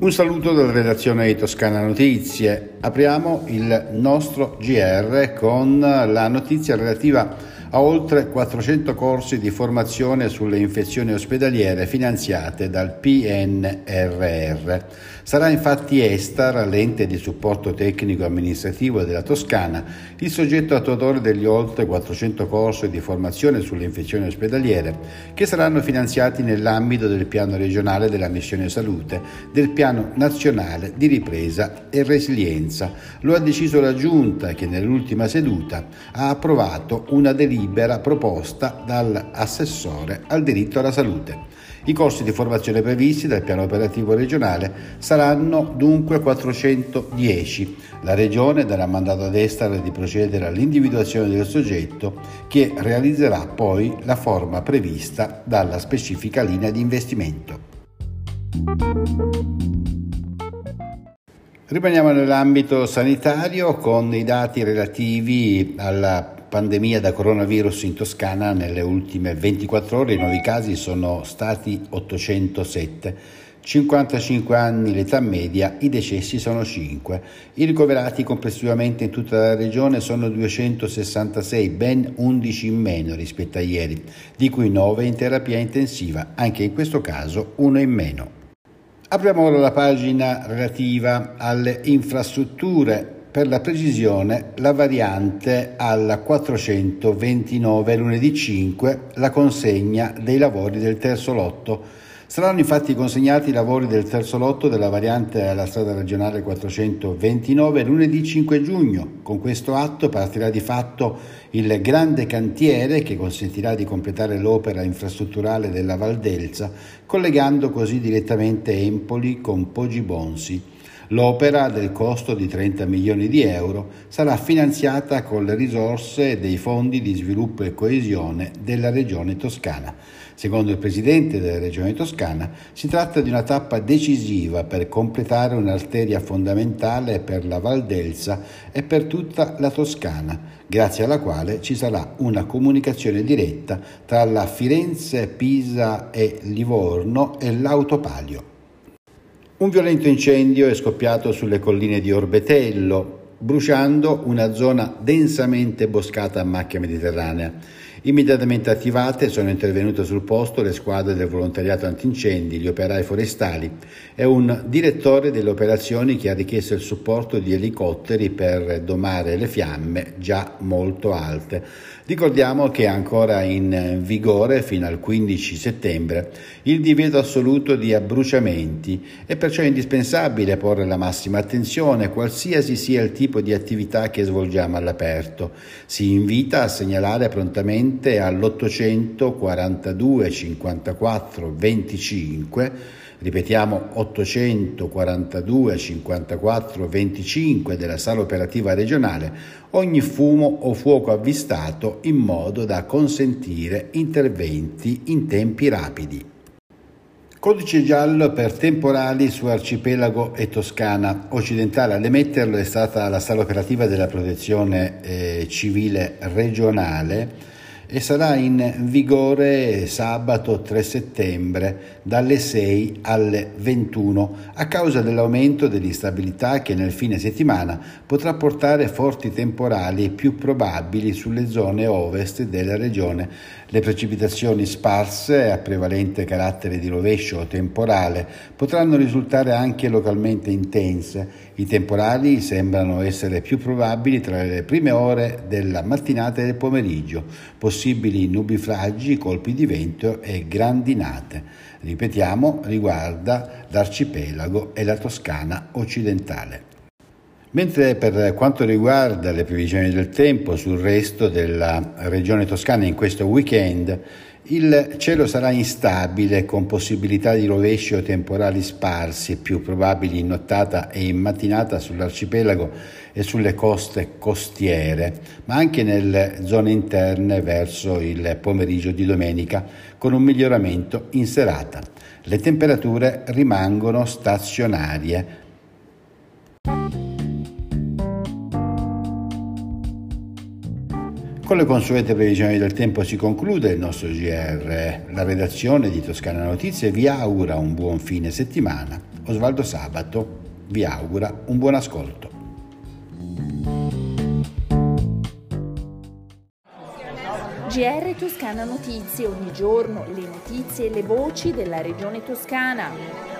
Un saluto dalla redazione di Toscana Notizie. Apriamo il nostro GR con la notizia relativa a oltre 400 corsi di formazione sulle infezioni ospedaliere finanziate dal PNRR. Sarà infatti Estar, l'ente di supporto tecnico amministrativo della Toscana, il soggetto attuatore degli oltre 400 corsi di formazione sulle infezioni ospedaliere che saranno finanziati nell'ambito del piano regionale della missione salute, del piano nazionale di ripresa e resilienza. Lo ha deciso la Giunta che nell'ultima seduta ha approvato una delibera proposta dall'assessore al diritto alla salute. I corsi di formazione previsti dal piano operativo regionale saranno dunque 410. La Regione darà mandato ad Estar di procedere all'individuazione del soggetto che realizzerà poi la forma prevista dalla specifica linea di investimento. Rimaniamo nell'ambito sanitario con i dati relativi alla pandemia da coronavirus in Toscana nelle ultime 24 ore i nuovi casi sono stati 807. 55 anni l'età media, i decessi sono 5. I ricoverati complessivamente in tutta la regione sono 266, ben 11 in meno rispetto a ieri, di cui 9 in terapia intensiva, anche in questo caso uno in meno. Apriamo ora la pagina relativa alle infrastrutture per la precisione la variante alla 429 lunedì 5 la consegna dei lavori del terzo lotto. Saranno infatti consegnati i lavori del terzo lotto della variante alla strada regionale 429 lunedì 5 giugno. Con questo atto partirà di fatto il grande cantiere che consentirà di completare l'opera infrastrutturale della Valdelsa, collegando così direttamente Empoli con Pogi Bonsi. L'opera, del costo di 30 milioni di euro, sarà finanziata con le risorse dei fondi di sviluppo e coesione della Regione Toscana. Secondo il Presidente della Regione Toscana, si tratta di una tappa decisiva per completare un'arteria fondamentale per la Valdelsa e per tutta la Toscana, grazie alla quale ci sarà una comunicazione diretta tra la Firenze, Pisa e Livorno e l'Autopalio. Un violento incendio è scoppiato sulle colline di Orbetello, bruciando una zona densamente boscata a macchia mediterranea. Immediatamente attivate sono intervenute sul posto le squadre del volontariato antincendi, gli operai forestali e un direttore delle operazioni che ha richiesto il supporto di elicotteri per domare le fiamme già molto alte. Ricordiamo che è ancora in vigore fino al 15 settembre il divieto assoluto di abbruciamenti e perciò è indispensabile porre la massima attenzione qualsiasi sia il tipo di attività che svolgiamo all'aperto. Si invita a segnalare prontamente direttamente all'842 54 25, ripetiamo 842 54 25 della sala operativa regionale, ogni fumo o fuoco avvistato in modo da consentire interventi in tempi rapidi. Codice giallo per temporali su arcipelago e Toscana occidentale. Ad emetterlo è stata la sala operativa della protezione eh, civile regionale e sarà in vigore sabato 3 settembre dalle 6 alle 21 a causa dell'aumento dell'instabilità che nel fine settimana potrà portare forti temporali più probabili sulle zone ovest della regione. Le precipitazioni sparse a prevalente carattere di rovescio o temporale potranno risultare anche localmente intense. I temporali sembrano essere più probabili tra le prime ore della mattinata e del pomeriggio possibili nubifragi, colpi di vento e grandinate. Ripetiamo, riguarda l'arcipelago e la Toscana occidentale. Mentre per quanto riguarda le previsioni del tempo sul resto della regione toscana in questo weekend, il cielo sarà instabile con possibilità di rovesci o temporali sparsi, più probabili in nottata e in mattinata sull'arcipelago e sulle coste costiere, ma anche nelle zone interne verso il pomeriggio di domenica, con un miglioramento in serata. Le temperature rimangono stazionarie Con le consuete previsioni del tempo si conclude il nostro GR. La redazione di Toscana Notizie vi augura un buon fine settimana. Osvaldo Sabato vi augura un buon ascolto. GR Toscana Notizie, ogni giorno le notizie e le voci della regione toscana.